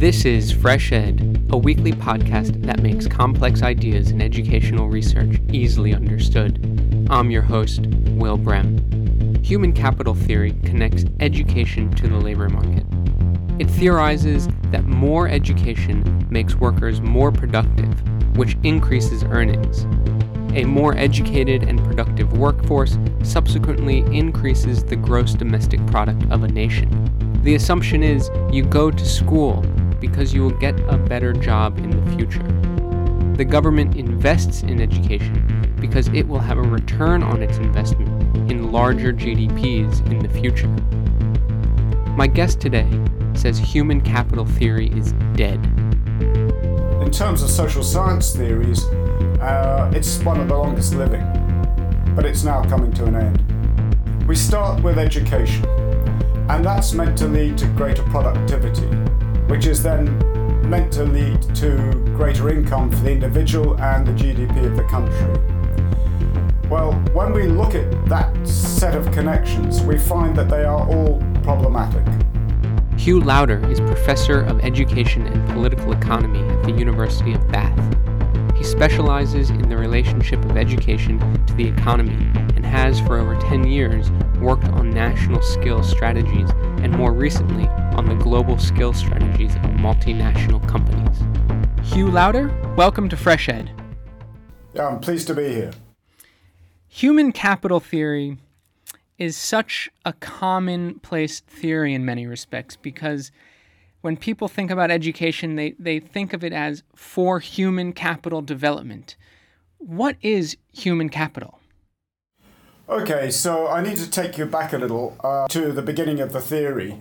This is FreshEd, a weekly podcast that makes complex ideas in educational research easily understood. I'm your host, Will Brehm. Human capital theory connects education to the labor market. It theorizes that more education makes workers more productive, which increases earnings. A more educated and productive workforce subsequently increases the gross domestic product of a nation. The assumption is you go to school because you will get a better job in the future. The government invests in education because it will have a return on its investment in larger GDPs in the future. My guest today says human capital theory is dead. In terms of social science theories, uh, it's one of the longest living, but it's now coming to an end. We start with education and that's meant to lead to greater productivity, which is then meant to lead to greater income for the individual and the GDP of the country. Well, when we look at that set of connections, we find that they are all problematic. Hugh Lauder is professor of education and political economy at the University of Bath. He specializes in the relationship of education to the economy and has for over 10 years worked on national skill strategies and more recently on the global skill strategies of multinational companies. Hugh Lauder, welcome to Fresh Ed. Yeah, I'm pleased to be here. Human capital theory is such a commonplace theory in many respects because when people think about education, they, they think of it as for human capital development. What is human capital? Okay, so I need to take you back a little uh, to the beginning of the theory.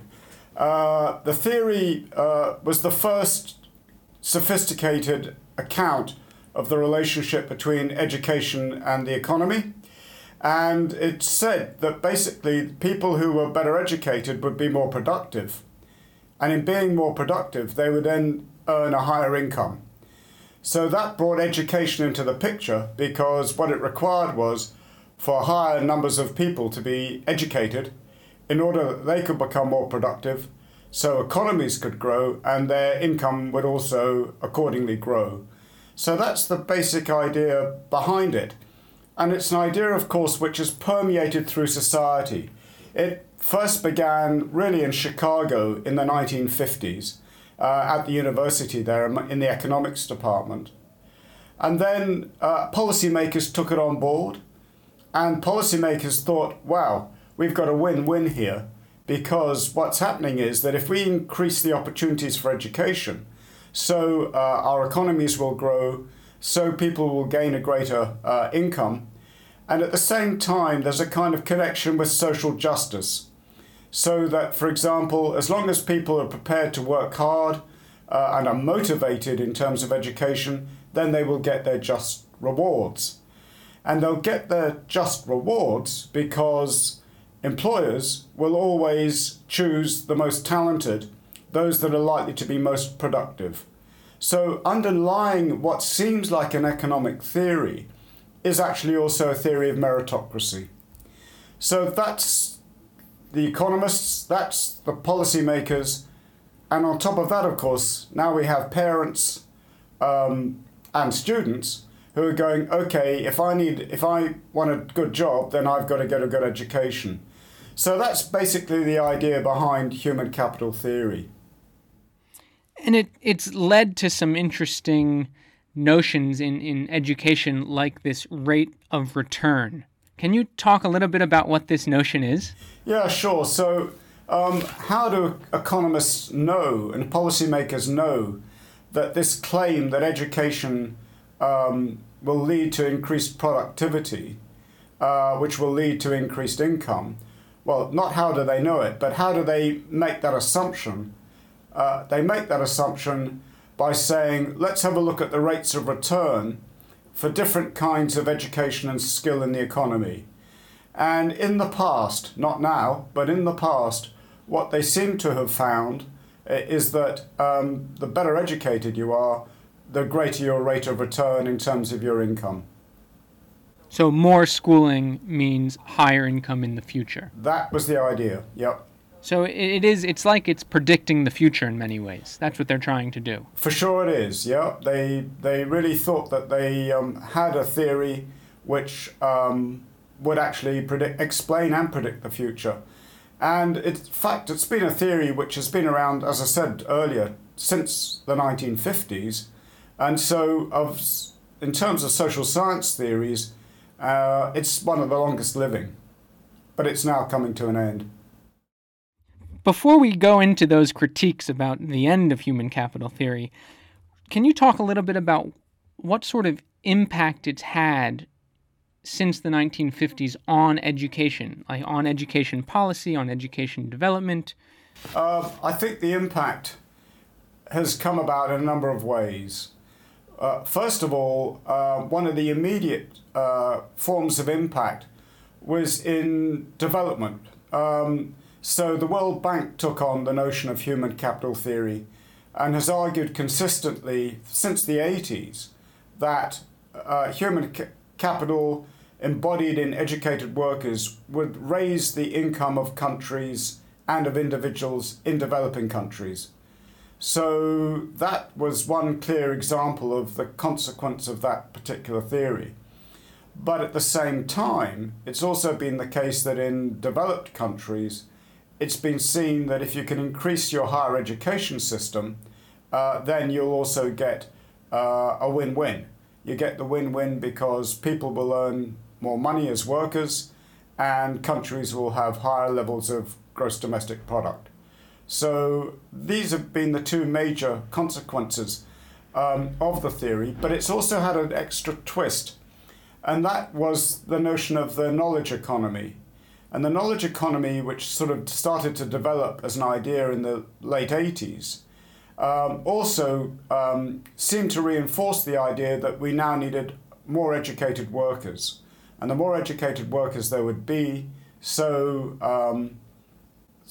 Uh, the theory uh, was the first sophisticated account of the relationship between education and the economy. And it said that basically people who were better educated would be more productive. And in being more productive, they would then earn a higher income. So that brought education into the picture because what it required was for higher numbers of people to be educated in order that they could become more productive so economies could grow and their income would also accordingly grow. So that's the basic idea behind it. And it's an idea, of course, which has permeated through society. It first began really in Chicago in the 1950s uh, at the university there in the economics department. And then uh, policymakers took it on board and policymakers thought, wow, we've got a win win here because what's happening is that if we increase the opportunities for education, so uh, our economies will grow, so people will gain a greater uh, income, and at the same time, there's a kind of connection with social justice. So that, for example, as long as people are prepared to work hard uh, and are motivated in terms of education, then they will get their just rewards and they'll get their just rewards because employers will always choose the most talented, those that are likely to be most productive. So, underlying what seems like an economic theory is actually also a theory of meritocracy. So, that's the economists, that's the policymakers, and on top of that, of course, now we have parents um, and students who are going, okay, if I need, if I want a good job, then I've got to get a good education. So that's basically the idea behind human capital theory. And it, it's led to some interesting notions in, in education, like this rate of return. Can you talk a little bit about what this notion is? Yeah, sure. So, um, how do economists know and policymakers know that this claim that education um, will lead to increased productivity, uh, which will lead to increased income. Well, not how do they know it, but how do they make that assumption? Uh, they make that assumption by saying, let's have a look at the rates of return for different kinds of education and skill in the economy. And in the past, not now, but in the past, what they seem to have found uh, is that um, the better educated you are, the greater your rate of return in terms of your income. So more schooling means higher income in the future. That was the idea. Yep. So it is. It's like it's predicting the future in many ways. That's what they're trying to do. For sure, it is. Yeah, they they really thought that they um, had a theory which um, would actually predict, explain, and predict the future. And in fact, it's been a theory which has been around, as I said earlier, since the 1950s. And so, of, in terms of social science theories, uh, it's one of the longest living. But it's now coming to an end. Before we go into those critiques about the end of human capital theory, can you talk a little bit about what sort of impact it's had since the 1950s on education, like on education policy, on education development? Uh, I think the impact has come about in a number of ways. Uh, first of all, uh, one of the immediate uh, forms of impact was in development. Um, so the World Bank took on the notion of human capital theory and has argued consistently since the 80s that uh, human ca- capital embodied in educated workers would raise the income of countries and of individuals in developing countries. So that was one clear example of the consequence of that particular theory. But at the same time, it's also been the case that in developed countries, it's been seen that if you can increase your higher education system, uh, then you'll also get uh, a win win. You get the win win because people will earn more money as workers and countries will have higher levels of gross domestic product. So these have been the two major consequences um, of the theory, but it's also had an extra twist, and that was the notion of the knowledge economy. And the knowledge economy, which sort of started to develop as an idea in the late 80s, um, also um, seemed to reinforce the idea that we now needed more educated workers. And the more educated workers there would be, so, um,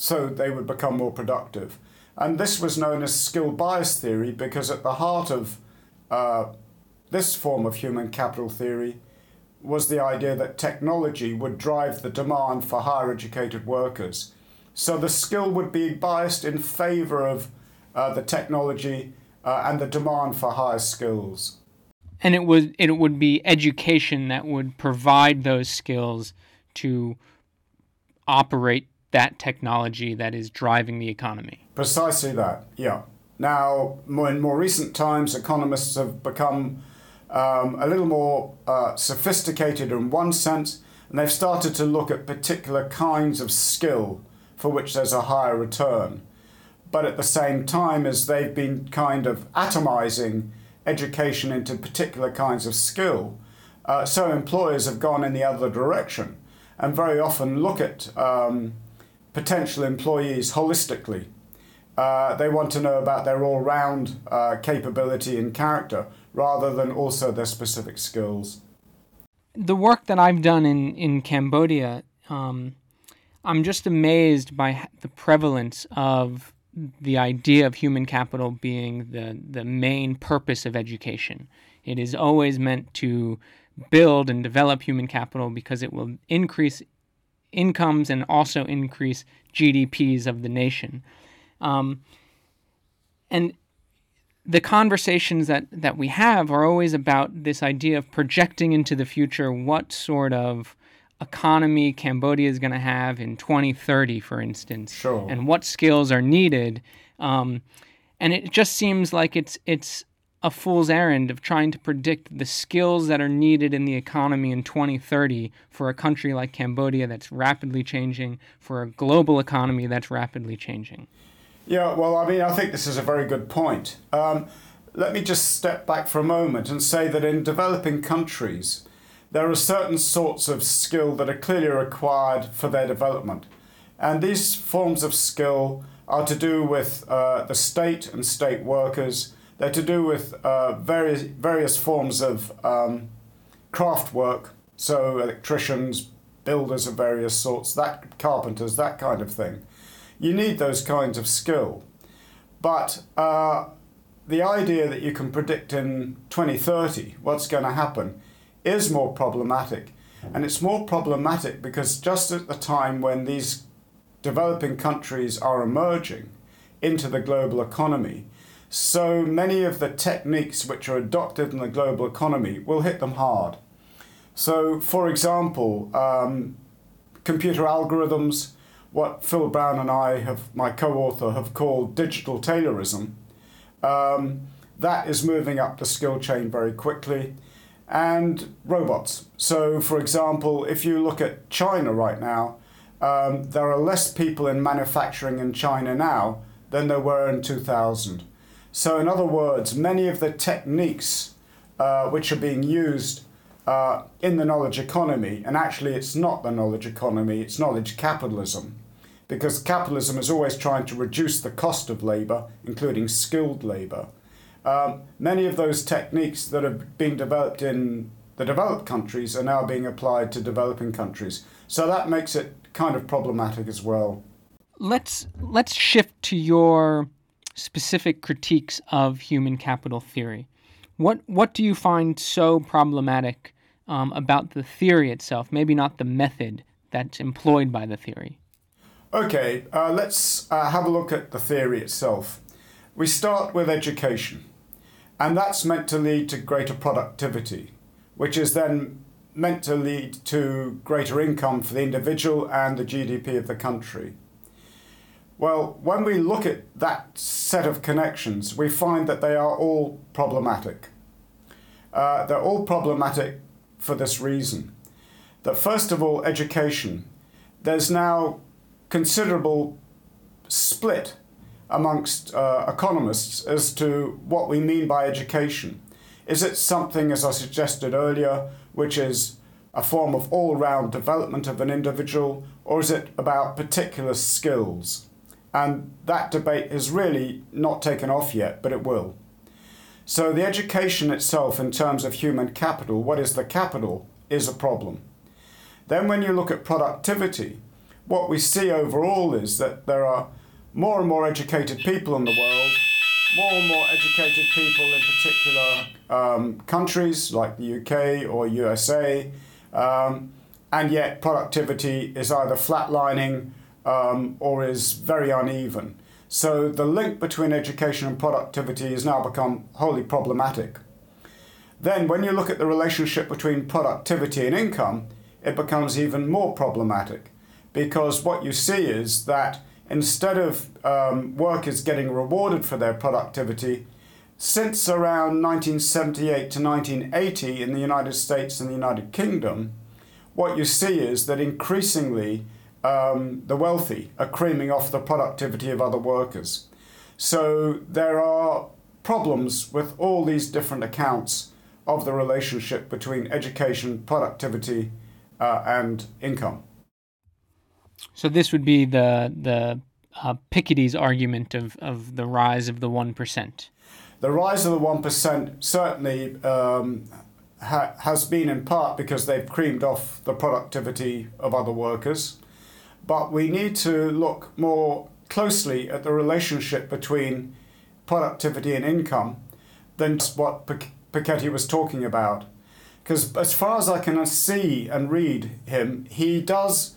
so they would become more productive. And this was known as skill bias theory because at the heart of uh, this form of human capital theory was the idea that technology would drive the demand for higher educated workers. So the skill would be biased in favor of uh, the technology uh, and the demand for higher skills. And it would it would be education that would provide those skills to operate that technology that is driving the economy. Precisely that, yeah. Now, in more recent times, economists have become um, a little more uh, sophisticated in one sense, and they've started to look at particular kinds of skill for which there's a higher return. But at the same time, as they've been kind of atomizing education into particular kinds of skill, uh, so employers have gone in the other direction and very often look at um, potential employees holistically. Uh, they want to know about their all round uh, capability and character rather than also their specific skills. The work that I've done in, in Cambodia, um, I'm just amazed by the prevalence of the idea of human capital being the, the main purpose of education. It is always meant to build and develop human capital because it will increase incomes and also increase GDPs of the nation. Um, and the conversations that, that we have are always about this idea of projecting into the future what sort of economy Cambodia is going to have in 2030, for instance, sure. and what skills are needed. Um, and it just seems like it's it's a fool's errand of trying to predict the skills that are needed in the economy in 2030 for a country like Cambodia that's rapidly changing, for a global economy that's rapidly changing. Yeah, well, I mean, I think this is a very good point. Um, let me just step back for a moment and say that in developing countries, there are certain sorts of skill that are clearly required for their development. And these forms of skill are to do with uh, the state and state workers. They're to do with uh, various, various forms of um, craft work, so electricians, builders of various sorts, that carpenters, that kind of thing. You need those kinds of skill. But uh, the idea that you can predict in 2030 what's going to happen is more problematic. And it's more problematic because just at the time when these developing countries are emerging into the global economy, so many of the techniques which are adopted in the global economy will hit them hard. So, for example, um, computer algorithms, what Phil Brown and I have, my co-author, have called digital Taylorism, um, that is moving up the skill chain very quickly. And robots. So, for example, if you look at China right now, um, there are less people in manufacturing in China now than there were in 2000. So, in other words, many of the techniques uh, which are being used uh, in the knowledge economy, and actually it's not the knowledge economy, it's knowledge capitalism, because capitalism is always trying to reduce the cost of labour, including skilled labour. Um, many of those techniques that have been developed in the developed countries are now being applied to developing countries. So that makes it kind of problematic as well. Let's let's shift to your specific critiques of human capital theory. What what do you find so problematic um, about the theory itself? Maybe not the method that's employed by the theory. Okay, uh, let's uh, have a look at the theory itself. We start with education. And that's meant to lead to greater productivity, which is then meant to lead to greater income for the individual and the GDP of the country. Well, when we look at that set of connections, we find that they are all problematic. Uh, they're all problematic for this reason that, first of all, education, there's now considerable split amongst uh, economists as to what we mean by education. Is it something, as I suggested earlier, which is a form of all round development of an individual, or is it about particular skills? And that debate is really not taken off yet, but it will. So, the education itself, in terms of human capital, what is the capital, is a problem. Then, when you look at productivity, what we see overall is that there are more and more educated people in the world, more and more educated people in particular um, countries like the UK or USA, um, and yet productivity is either flatlining um, or is very uneven. So the link between education and productivity has now become wholly problematic. Then, when you look at the relationship between productivity and income, it becomes even more problematic because what you see is that instead of um, workers getting rewarded for their productivity, since around 1978 to 1980 in the United States and the United Kingdom, what you see is that increasingly um, the wealthy are creaming off the productivity of other workers. So there are problems with all these different accounts of the relationship between education, productivity, uh, and income. So this would be the the uh, Piketty's argument of, of the rise of the one percent. The rise of the one percent certainly um, ha- has been in part because they've creamed off the productivity of other workers, but we need to look more closely at the relationship between productivity and income than what Piketty was talking about. Because as far as I can see and read him, he does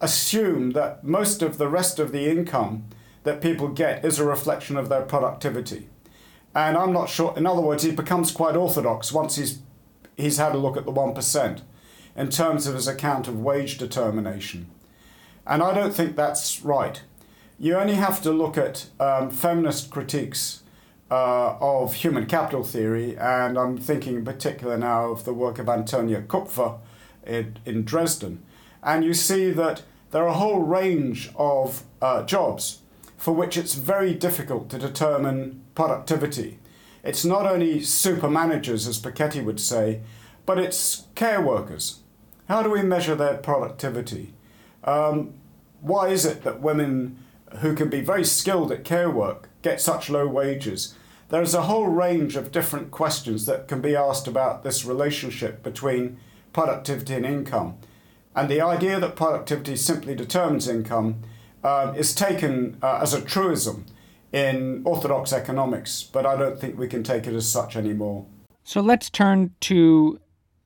assume that most of the rest of the income that people get is a reflection of their productivity. And I'm not sure, in other words, he becomes quite orthodox once he's, he's had a look at the 1% in terms of his account of wage determination. And I don't think that's right. You only have to look at um, feminist critiques uh, of human capital theory, and I'm thinking in particular now of the work of Antonia Kupfer in, in Dresden. And you see that there are a whole range of uh, jobs for which it's very difficult to determine productivity. It's not only super managers, as Piketty would say, but it's care workers. How do we measure their productivity? Um, why is it that women who can be very skilled at care work get such low wages? There's a whole range of different questions that can be asked about this relationship between productivity and income. And the idea that productivity simply determines income um, is taken uh, as a truism in orthodox economics, but I don't think we can take it as such anymore. So let's turn to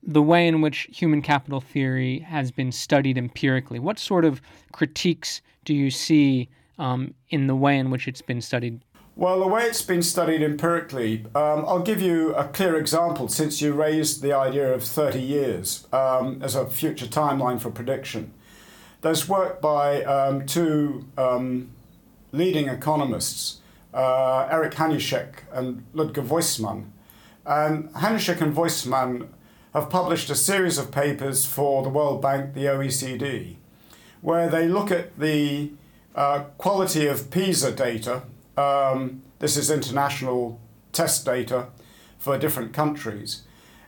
the way in which human capital theory has been studied empirically. What sort of critiques do you see um, in the way in which it's been studied? Well, the way it's been studied empirically, um, I'll give you a clear example since you raised the idea of 30 years um, as a future timeline for prediction. There's work by um, two um, leading economists, uh, Eric Hanushek and Ludger Woessmann. And Hanushek and Woessmann have published a series of papers for the World Bank, the OECD, where they look at the uh, quality of PISA data um, this is international test data for different countries.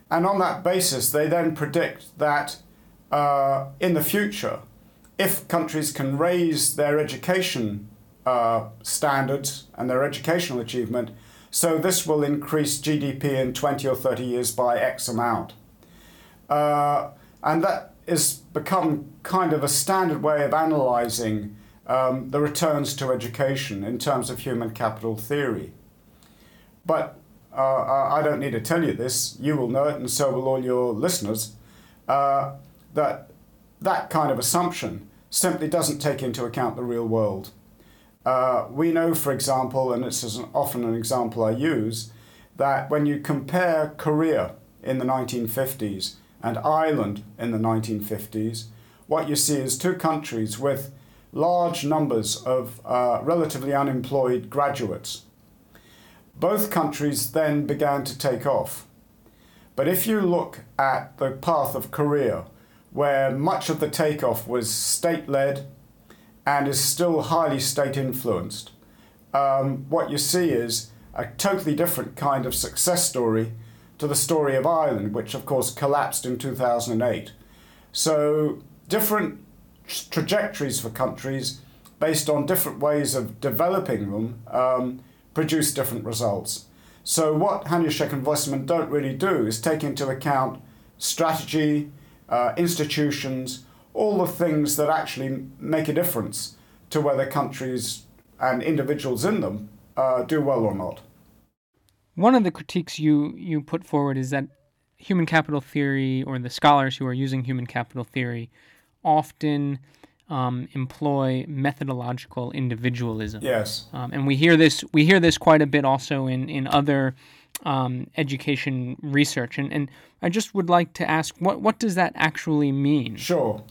And on that basis, they then predict that uh, in the future, if countries can raise their education uh, standards and their educational achievement, so this will increase GDP in 20 or 30 years by X amount. Uh, and that has become kind of a standard way of analyzing um, the returns to education in terms of human capital theory. But uh, I don't need to tell you this, you will know it, and so will all your listeners, uh, that that kind of assumption simply doesn't take into account the real world. Uh, we know, for example, and this is often an example I use, that when you compare Korea in the 1950s and Ireland in the 1950s, what you see is two countries with large numbers of uh, relatively unemployed graduates. Both countries then began to take off. But if you look at the path of Korea, where much of the takeoff was state led and is still highly state influenced, um, what you see is a totally different kind of success story to the story of Ireland, which of course collapsed in 2008. So different trajectories for countries based on different ways of developing them um, produce different results. So what Hanushek and Woessmann don't really do is take into account strategy, uh, institutions, all the things that actually make a difference to whether countries and individuals in them uh, do well or not. One of the critiques you, you put forward is that human capital theory, or the scholars who are using human capital theory, often um, employ methodological individualism. Yes. Um, and we hear this we hear this quite a bit also in in other um, education research. And and I just would like to ask what what does that actually mean? Sure.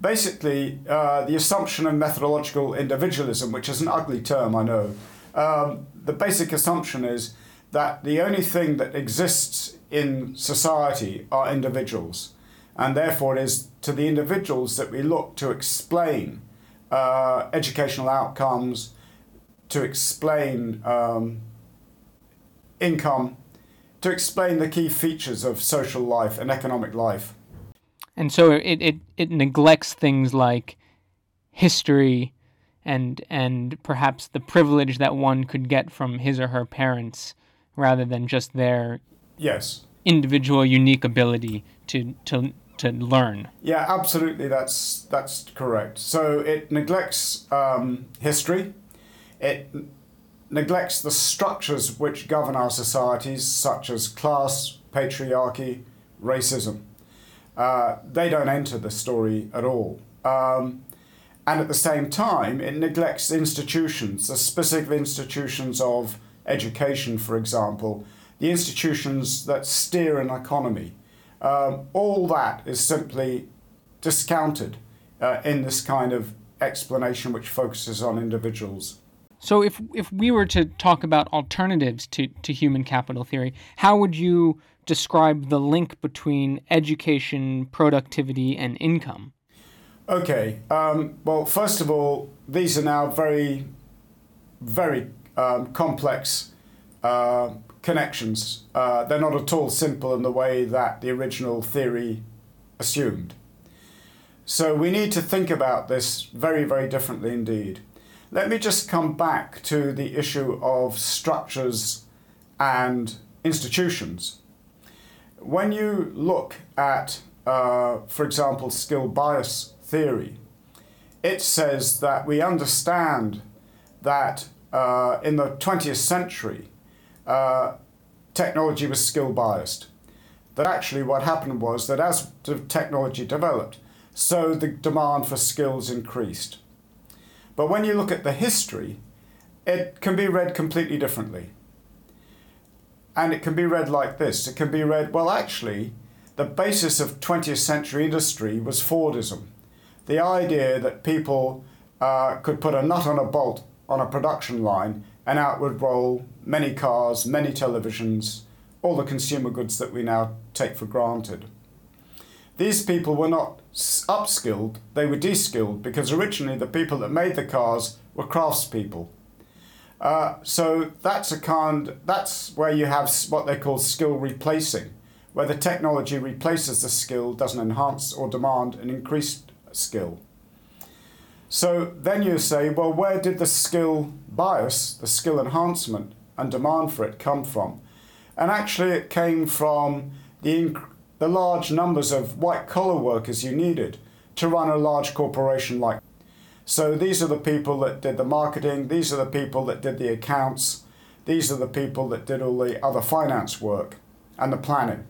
Basically, uh, the assumption of methodological individualism, which is an ugly term, I know. Um, the basic assumption is that the only thing that exists in society are individuals and therefore it is to the individuals that we look to explain uh, educational outcomes, to explain um, income, to explain the key features of social life and economic life. And so it, it, it neglects things like history and and perhaps the privilege that one could get from his or her parents rather than just their yes individual unique ability to to to learn. Yeah, absolutely. That's that's correct. So it neglects um, history. It neglects the structures which govern our societies, such as class, patriarchy, racism. Uh, they don't enter the story at all. Um, and at the same time, it neglects institutions, the specific institutions of education, for example, the institutions that steer an economy, um, all that is simply discounted uh, in this kind of explanation which focuses on individuals. So, if, if we were to talk about alternatives to, to human capital theory, how would you describe the link between education, productivity, and income? Okay, um, well, first of all, these are now very, very um, complex uh, connections. Uh, they're not at all simple in the way that the original theory assumed. So we need to think about this very, very differently indeed. Let me just come back to the issue of structures and institutions. When you look at, uh, for example, skill bias theory, it says that we understand that uh, in the 20th century, uh, technology was skill biased. That actually what happened was that as the technology developed, so the demand for skills increased. But when you look at the history, it can be read completely differently. And it can be read like this it can be read, well, actually, the basis of 20th century industry was Fordism. The idea that people uh, could put a nut on a bolt on a production line and out would roll many cars, many televisions, all the consumer goods that we now take for granted. These people were not upskilled, they were deskilled because originally the people that made the cars were craftspeople. Uh, so that's a kind, that's where you have what they call skill replacing, where the technology replaces the skill, doesn't enhance or demand an increased skill. So then you say, well, where did the skill bias, the skill enhancement and demand for it come from? And actually, it came from the, the large numbers of white collar workers you needed to run a large corporation like. So these are the people that did the marketing, these are the people that did the accounts, these are the people that did all the other finance work and the planning.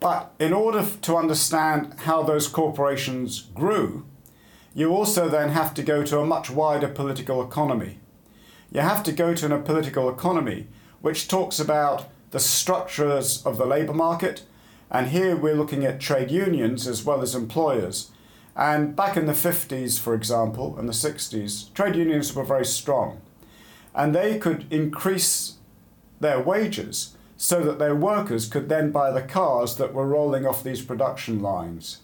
But in order to understand how those corporations grew, you also then have to go to a much wider political economy. You have to go to a political economy which talks about the structures of the labour market, and here we're looking at trade unions as well as employers. And back in the 50s, for example, and the 60s, trade unions were very strong. And they could increase their wages so that their workers could then buy the cars that were rolling off these production lines.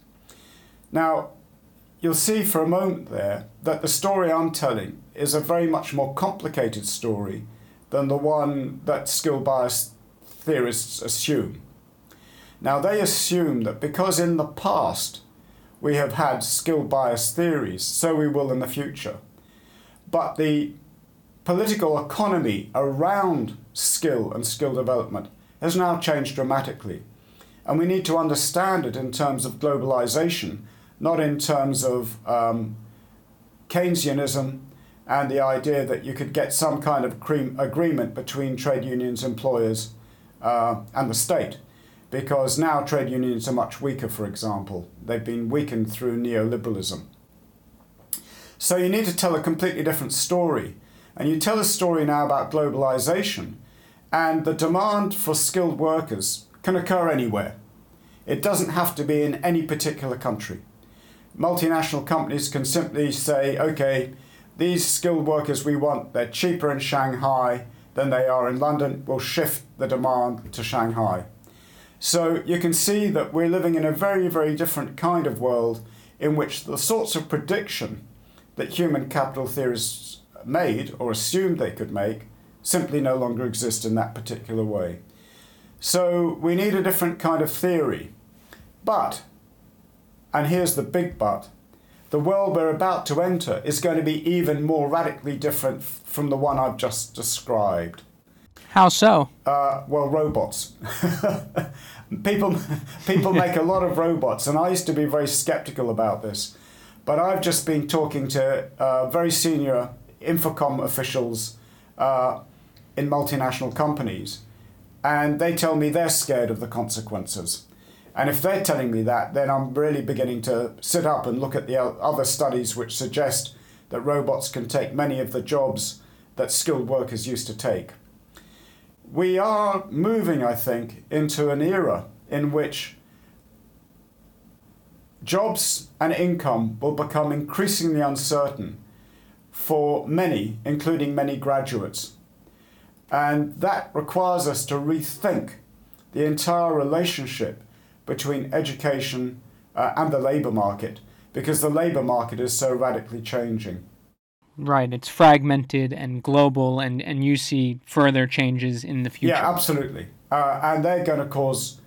Now, you'll see for a moment there that the story I'm telling is a very much more complicated story than the one that skill bias theorists assume. Now, they assume that because in the past we have had skill bias theories, so we will in the future. But the political economy around skill and skill development has now changed dramatically. And we need to understand it in terms of globalization not in terms of um, Keynesianism and the idea that you could get some kind of agreement between trade unions, employers, uh, and the state. Because now trade unions are much weaker, for example. They've been weakened through neoliberalism. So you need to tell a completely different story. And you tell a story now about globalization, and the demand for skilled workers can occur anywhere. It doesn't have to be in any particular country multinational companies can simply say, okay, these skilled workers we want, they're cheaper in Shanghai than they are in London, we'll shift the demand to Shanghai. So you can see that we're living in a very, very different kind of world in which the sorts of prediction that human capital theorists made or assumed they could make simply no longer exist in that particular way. So we need a different kind of theory. But and here's the big but the world we're about to enter is going to be even more radically different from the one I've just described. How so? Uh, well, robots. people, people make a lot of robots, and I used to be very skeptical about this. But I've just been talking to uh, very senior Infocom officials uh, in multinational companies, and they tell me they're scared of the consequences. And if they're telling me that, then I'm really beginning to sit up and look at the other studies which suggest that robots can take many of the jobs that skilled workers used to take. We are moving, I think, into an era in which jobs and income will become increasingly uncertain for many, including many graduates. And that requires us to rethink the entire relationship between education uh, and the labour market because the labour market is so radically changing. Right, it's fragmented and global, and, and you see further changes in the future. Yeah, absolutely. Uh, and they're going to cause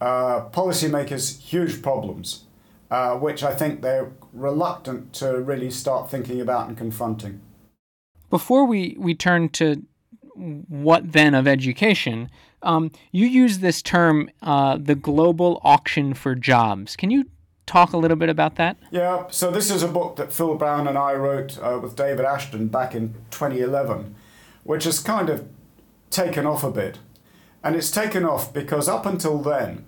uh, policymakers huge problems, uh, which I think they're reluctant to really start thinking about and confronting. Before we, we turn to what then of education, um, you use this term, uh, the global auction for jobs. Can you talk a little bit about that? Yeah, so this is a book that Phil Brown and I wrote uh, with David Ashton back in 2011, which has kind of taken off a bit. And it's taken off because up until then,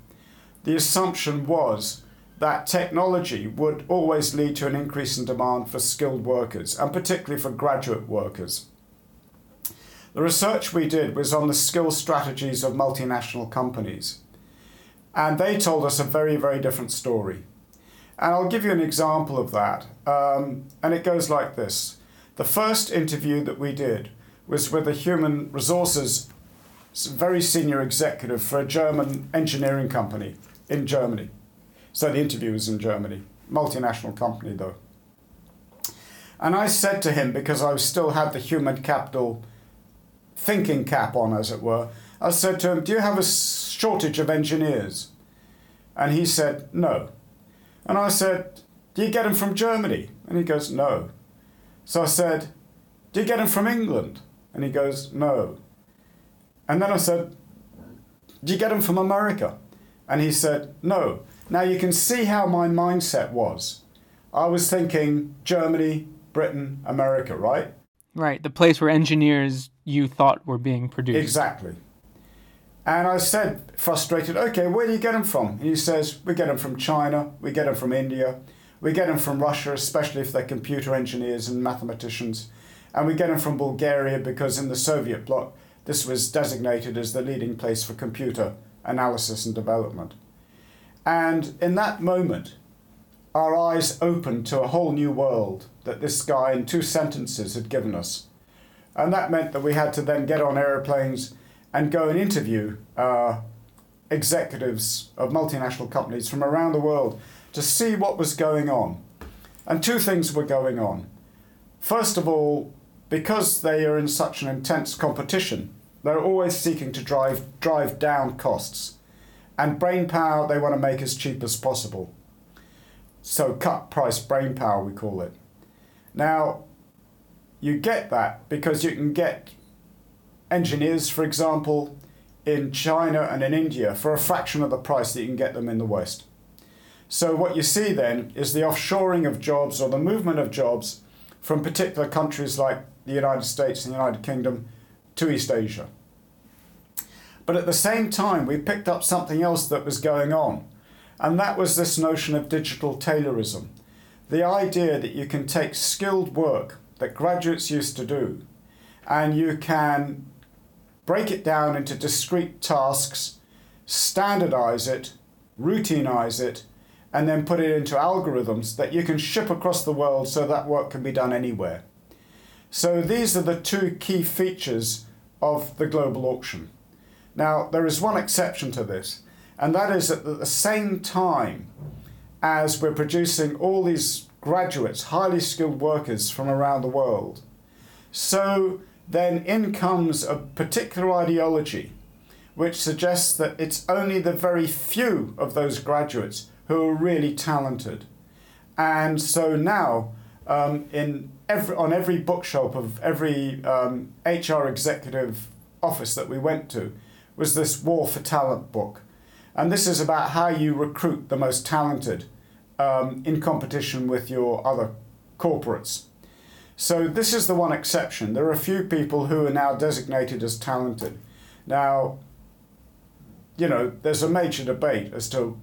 the assumption was that technology would always lead to an increase in demand for skilled workers, and particularly for graduate workers. The research we did was on the skill strategies of multinational companies. And they told us a very, very different story. And I'll give you an example of that. Um, and it goes like this The first interview that we did was with a human resources very senior executive for a German engineering company in Germany. So the interview was in Germany, multinational company though. And I said to him, because I still had the human capital thinking cap on, as it were, I said to him, Do you have a shortage of engineers? And he said, No. And I said, Do you get them from Germany? And he goes, No. So I said, Do you get them from England? And he goes, No. And then I said, Do you get them from America? And he said, No. Now you can see how my mindset was. I was thinking Germany, Britain, America, right? Right, the place where engineers you thought were being produced. Exactly. And I said, frustrated, okay, where do you get them from? And he says, we get them from China, we get them from India, we get them from Russia, especially if they're computer engineers and mathematicians, and we get them from Bulgaria because in the Soviet bloc, this was designated as the leading place for computer analysis and development. And in that moment, our eyes opened to a whole new world that this guy in two sentences had given us. And that meant that we had to then get on aeroplanes and go and interview uh, executives of multinational companies from around the world to see what was going on. And two things were going on. First of all, because they are in such an intense competition, they're always seeking to drive, drive down costs and brain power they want to make as cheap as possible. So cut price brain power we call it. Now, you get that because you can get engineers, for example, in China and in India for a fraction of the price that you can get them in the West. So what you see then is the offshoring of jobs or the movement of jobs from particular countries like the United States and the United Kingdom to East Asia. But at the same time, we picked up something else that was going on, and that was this notion of digital Taylorism. The idea that you can take skilled work that graduates used to do and you can break it down into discrete tasks, standardize it, routinize it, and then put it into algorithms that you can ship across the world so that work can be done anywhere. So these are the two key features of the global auction. Now, there is one exception to this, and that is that at the same time as we're producing all these graduates, highly skilled workers from around the world, so then in comes a particular ideology which suggests that it's only the very few of those graduates who are really talented. And so now, um, in every, on every bookshelf of every um, HR executive office that we went to, was this War for Talent book. And this is about how you recruit the most talented um, in competition with your other corporates. So this is the one exception. There are a few people who are now designated as talented. Now, you know, there's a major debate as to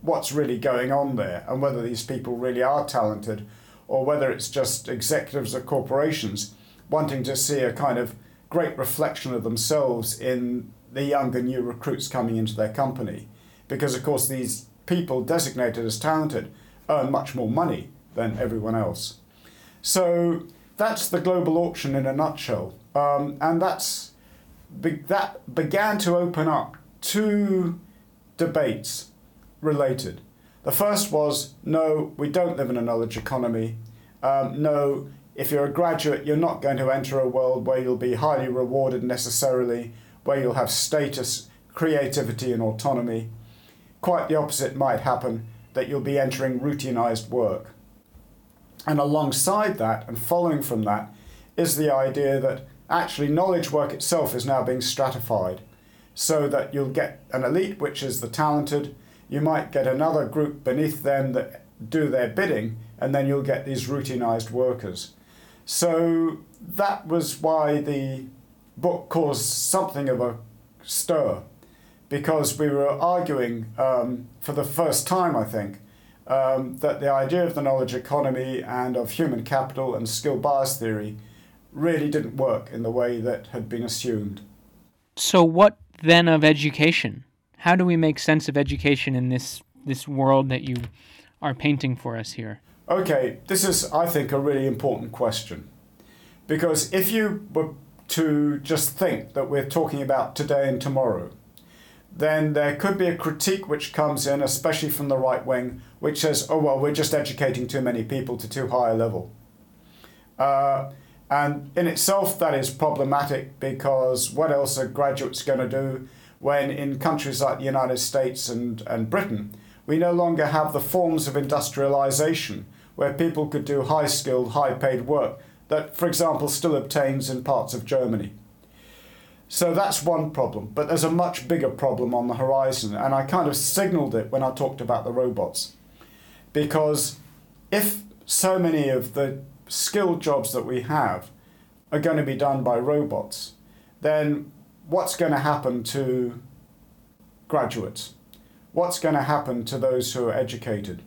what's really going on there and whether these people really are talented or whether it's just executives of corporations wanting to see a kind of great reflection of themselves in the younger new recruits coming into their company. Because, of course, these people designated as talented earn much more money than everyone else. So that's the global auction in a nutshell. Um, and that's be- that began to open up two debates related. The first was no, we don't live in a knowledge economy. Um, no, if you're a graduate, you're not going to enter a world where you'll be highly rewarded necessarily where you'll have status, creativity, and autonomy. Quite the opposite might happen, that you'll be entering routinized work. And alongside that, and following from that, is the idea that actually knowledge work itself is now being stratified so that you'll get an elite, which is the talented, you might get another group beneath them that do their bidding, and then you'll get these routinized workers. So that was why the book caused something of a stir because we were arguing um, for the first time, I think, um, that the idea of the knowledge economy and of human capital and skill bias theory really didn't work in the way that had been assumed. So, what then of education? How do we make sense of education in this, this world that you are painting for us here? Okay, this is, I think, a really important question. Because if you were to just think that we're talking about today and tomorrow, then there could be a critique which comes in, especially from the right wing, which says, oh, well, we're just educating too many people to too high a level. Uh, and in itself, that is problematic because what else are graduates going to do when in countries like the United States and, and Britain, we no longer have the forms of industrialization where people could do high skilled, high paid work that, for example, still obtains in parts of Germany. So that's one problem, but there's a much bigger problem on the horizon, and I kind of signaled it when I talked about the robots. Because if so many of the skilled jobs that we have are going to be done by robots, then what's going to happen to graduates? What's going to happen to those who are educated?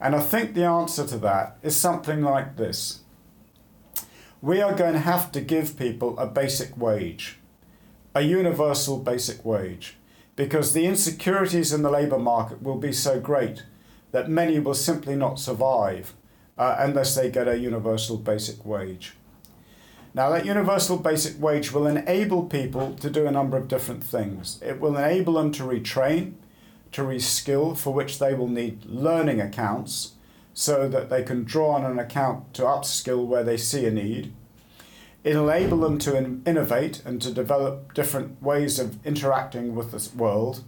And I think the answer to that is something like this. We are going to have to give people a basic wage, a universal basic wage, because the insecurities in the labour market will be so great that many will simply not survive uh, unless they get a universal basic wage. Now, that universal basic wage will enable people to do a number of different things. It will enable them to retrain, to reskill, for which they will need learning accounts so that they can draw on an account to upskill where they see a need. It'll enable them to in- innovate and to develop different ways of interacting with this world.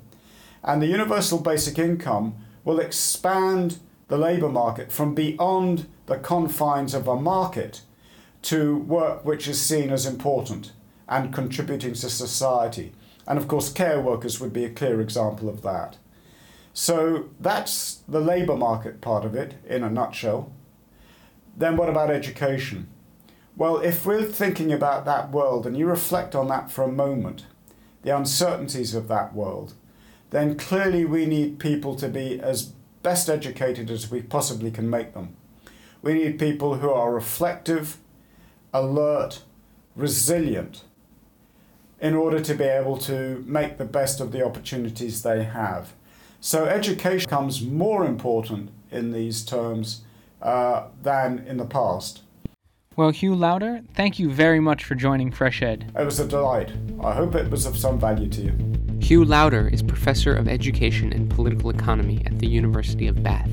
And the universal basic income will expand the labour market from beyond the confines of a market to work which is seen as important and contributing to society. And of course, care workers would be a clear example of that. So that's the labour market part of it in a nutshell. Then what about education? Well, if we're thinking about that world and you reflect on that for a moment, the uncertainties of that world, then clearly we need people to be as best educated as we possibly can make them. We need people who are reflective, alert, resilient, in order to be able to make the best of the opportunities they have. So education becomes more important in these terms uh, than in the past. Well, Hugh Lauder, thank you very much for joining FreshEd. It was a delight. I hope it was of some value to you. Hugh Lauder is Professor of Education and Political Economy at the University of Bath.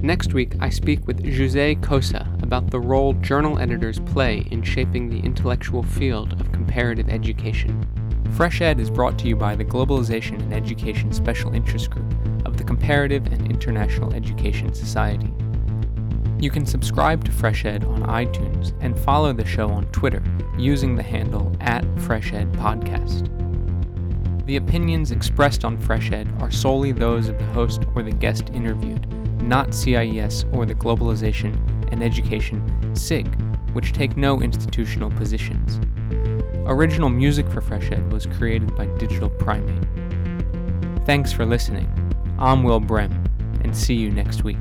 Next week, I speak with Jose Cossa about the role journal editors play in shaping the intellectual field of comparative education. FreshEd is brought to you by the Globalization and Education Special Interest Group of the Comparative and International Education Society. You can subscribe to FreshEd on iTunes and follow the show on Twitter using the handle at FreshEd Podcast. The opinions expressed on FreshEd are solely those of the host or the guest interviewed, not CIES or the Globalization and Education SIG, which take no institutional positions. Original music for FreshEd was created by Digital Primate. Thanks for listening. I'm Will Brehm, and see you next week.